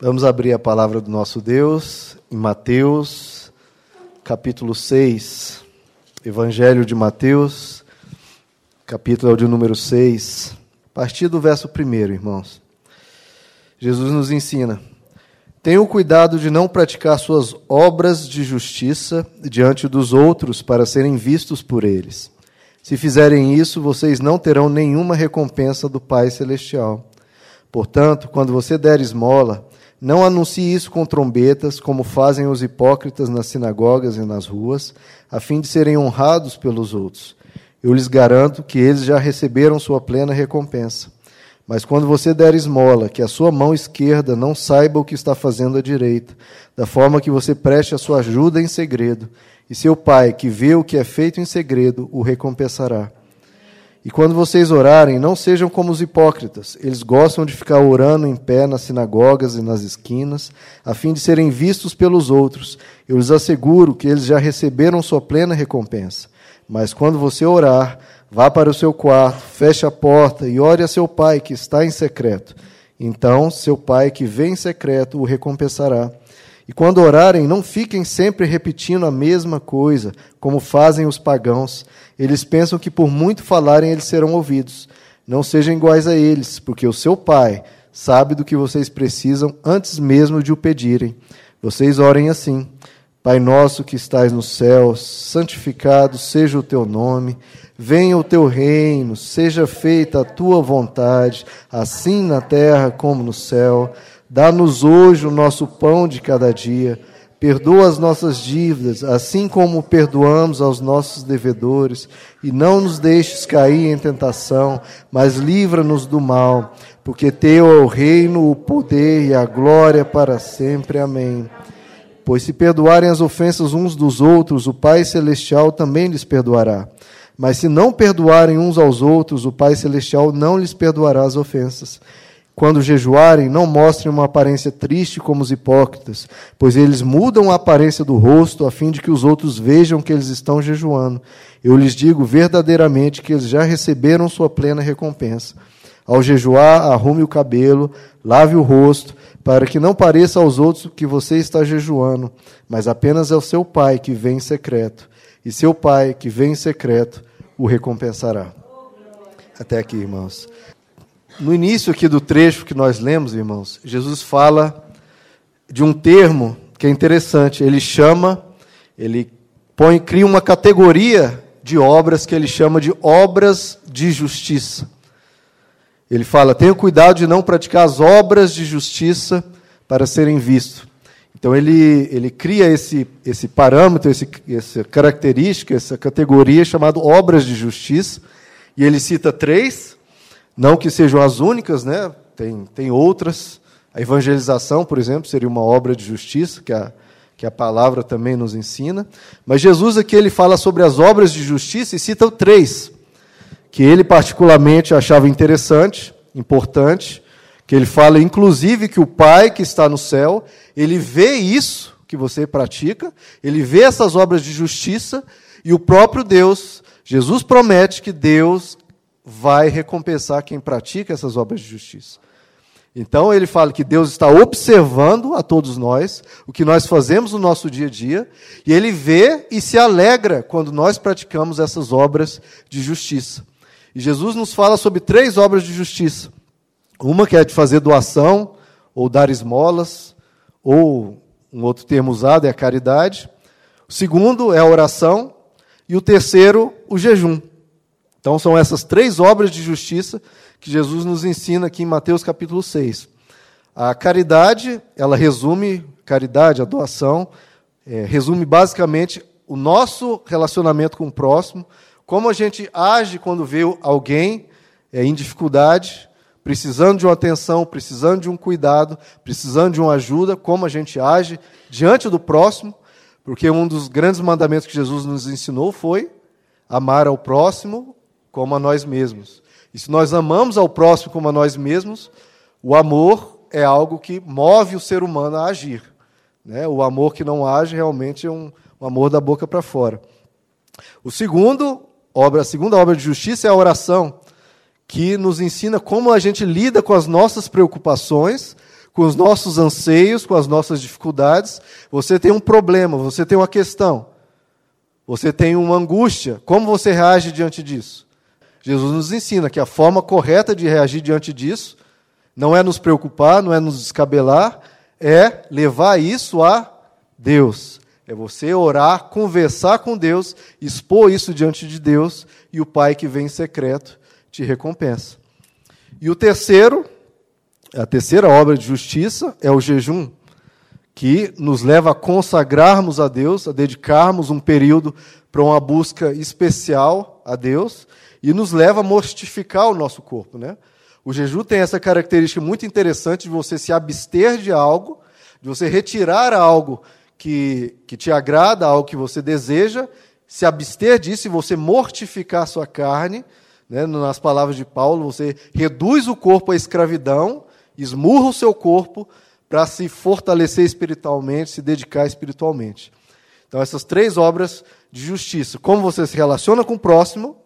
Vamos abrir a palavra do nosso Deus em Mateus, capítulo 6. Evangelho de Mateus, capítulo de número 6. A partir do verso 1, irmãos. Jesus nos ensina: Tenham cuidado de não praticar suas obras de justiça diante dos outros para serem vistos por eles. Se fizerem isso, vocês não terão nenhuma recompensa do Pai Celestial. Portanto, quando você der esmola, não anuncie isso com trombetas, como fazem os hipócritas nas sinagogas e nas ruas, a fim de serem honrados pelos outros. Eu lhes garanto que eles já receberam sua plena recompensa. Mas quando você der esmola, que a sua mão esquerda não saiba o que está fazendo a direita, da forma que você preste a sua ajuda em segredo, e seu pai, que vê o que é feito em segredo, o recompensará. E quando vocês orarem, não sejam como os hipócritas. Eles gostam de ficar orando em pé nas sinagogas e nas esquinas, a fim de serem vistos pelos outros. Eu lhes asseguro que eles já receberam sua plena recompensa. Mas quando você orar, vá para o seu quarto, feche a porta e ore a seu pai que está em secreto. Então, seu pai que vem em secreto o recompensará. E quando orarem, não fiquem sempre repetindo a mesma coisa, como fazem os pagãos. Eles pensam que por muito falarem eles serão ouvidos. Não sejam iguais a eles, porque o seu Pai sabe do que vocês precisam antes mesmo de o pedirem. Vocês orem assim: Pai nosso que estais nos céus, santificado seja o teu nome. Venha o teu reino, seja feita a tua vontade, assim na terra como no céu. Dá-nos hoje o nosso pão de cada dia. Perdoa as nossas dívidas, assim como perdoamos aos nossos devedores, e não nos deixes cair em tentação, mas livra-nos do mal, porque teu é o reino, o poder e a glória para sempre. Amém. Pois se perdoarem as ofensas uns dos outros, o Pai celestial também lhes perdoará. Mas se não perdoarem uns aos outros, o Pai celestial não lhes perdoará as ofensas. Quando jejuarem, não mostrem uma aparência triste como os hipócritas, pois eles mudam a aparência do rosto a fim de que os outros vejam que eles estão jejuando. Eu lhes digo verdadeiramente que eles já receberam sua plena recompensa. Ao jejuar, arrume o cabelo, lave o rosto, para que não pareça aos outros que você está jejuando, mas apenas ao seu pai que vem em secreto. E seu pai que vem em secreto o recompensará. Até aqui, irmãos. No início aqui do trecho que nós lemos, irmãos, Jesus fala de um termo que é interessante. Ele chama, ele põe, cria uma categoria de obras que ele chama de obras de justiça. Ele fala: tenha cuidado de não praticar as obras de justiça para serem vistos. Então ele, ele cria esse, esse parâmetro, esse, essa característica, essa categoria chamada obras de justiça, e ele cita três não que sejam as únicas, né? tem, tem outras. A evangelização, por exemplo, seria uma obra de justiça, que a, que a palavra também nos ensina. Mas Jesus aqui ele fala sobre as obras de justiça e cita três, que ele particularmente achava interessante, importante, que ele fala inclusive que o Pai que está no céu, ele vê isso que você pratica, ele vê essas obras de justiça e o próprio Deus, Jesus promete que Deus vai recompensar quem pratica essas obras de justiça. Então ele fala que Deus está observando a todos nós, o que nós fazemos no nosso dia a dia, e ele vê e se alegra quando nós praticamos essas obras de justiça. E Jesus nos fala sobre três obras de justiça. Uma que é de fazer doação, ou dar esmolas, ou um outro termo usado é a caridade. O segundo é a oração, e o terceiro, o jejum. Então são essas três obras de justiça que Jesus nos ensina aqui em Mateus capítulo 6. A caridade, ela resume, caridade, a doação, é, resume basicamente o nosso relacionamento com o próximo, como a gente age quando vê alguém é, em dificuldade, precisando de uma atenção, precisando de um cuidado, precisando de uma ajuda, como a gente age diante do próximo, porque um dos grandes mandamentos que Jesus nos ensinou foi amar ao próximo como a nós mesmos. E se nós amamos ao próximo como a nós mesmos, o amor é algo que move o ser humano a agir. Né? O amor que não age realmente é um, um amor da boca para fora. O segundo obra, a segunda obra de justiça é a oração, que nos ensina como a gente lida com as nossas preocupações, com os nossos anseios, com as nossas dificuldades. Você tem um problema, você tem uma questão, você tem uma angústia. Como você reage diante disso? Jesus nos ensina que a forma correta de reagir diante disso não é nos preocupar, não é nos descabelar, é levar isso a Deus. É você orar, conversar com Deus, expor isso diante de Deus e o Pai que vem em secreto te recompensa. E o terceiro, a terceira obra de justiça é o jejum, que nos leva a consagrarmos a Deus, a dedicarmos um período para uma busca especial a Deus e nos leva a mortificar o nosso corpo, né? O jejum tem essa característica muito interessante de você se abster de algo, de você retirar algo que, que te agrada, algo que você deseja, se abster disso e você mortificar a sua carne. Né? Nas palavras de Paulo, você reduz o corpo à escravidão, esmurra o seu corpo para se fortalecer espiritualmente, se dedicar espiritualmente. Então, essas três obras de justiça: como você se relaciona com o próximo,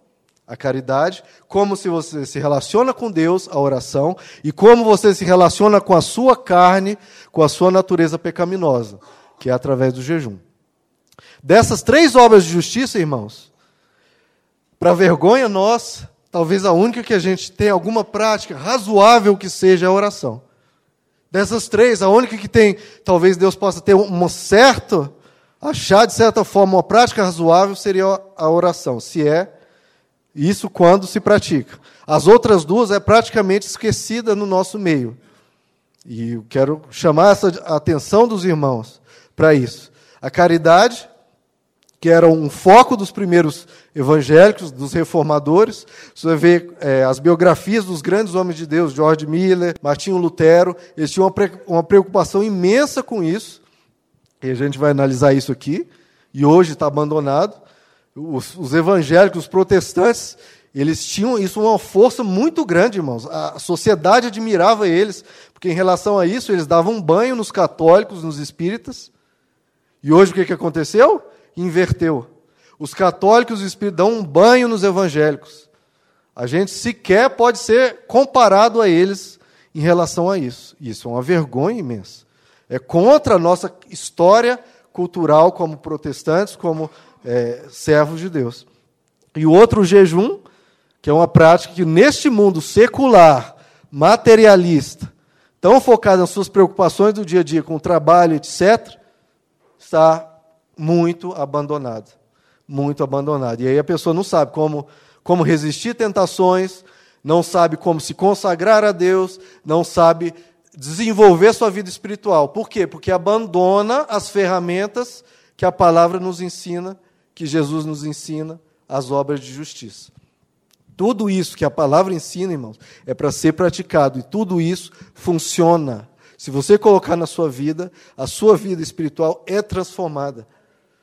a caridade, como se você se relaciona com Deus, a oração, e como você se relaciona com a sua carne, com a sua natureza pecaminosa, que é através do jejum. Dessas três obras de justiça, irmãos, para vergonha nossa, talvez a única que a gente tem alguma prática razoável que seja é a oração. Dessas três, a única que tem, talvez Deus possa ter uma certa, achar de certa forma uma prática razoável seria a oração, se é isso quando se pratica. As outras duas é praticamente esquecida no nosso meio. E eu quero chamar essa atenção dos irmãos para isso. A caridade, que era um foco dos primeiros evangélicos, dos reformadores. Você vai ver é, as biografias dos grandes homens de Deus, George Miller, Martinho Lutero, eles tinham uma preocupação imensa com isso. E a gente vai analisar isso aqui. E hoje está abandonado os, os evangélicos, os protestantes, eles tinham isso uma força muito grande, irmãos. A sociedade admirava eles, porque em relação a isso, eles davam banho nos católicos, nos espíritas. E hoje o que, que aconteceu? Inverteu. Os católicos e os espíritas dão um banho nos evangélicos. A gente sequer pode ser comparado a eles em relação a isso. Isso é uma vergonha imensa. É contra a nossa história cultural como protestantes, como é, servos de Deus. E o outro, jejum, que é uma prática que neste mundo secular, materialista, tão focado nas suas preocupações do dia a dia, com o trabalho, etc., está muito abandonado. Muito abandonado. E aí a pessoa não sabe como, como resistir tentações, não sabe como se consagrar a Deus, não sabe desenvolver sua vida espiritual. Por quê? Porque abandona as ferramentas que a palavra nos ensina que Jesus nos ensina as obras de justiça. Tudo isso que a palavra ensina, irmãos, é para ser praticado e tudo isso funciona. Se você colocar na sua vida, a sua vida espiritual é transformada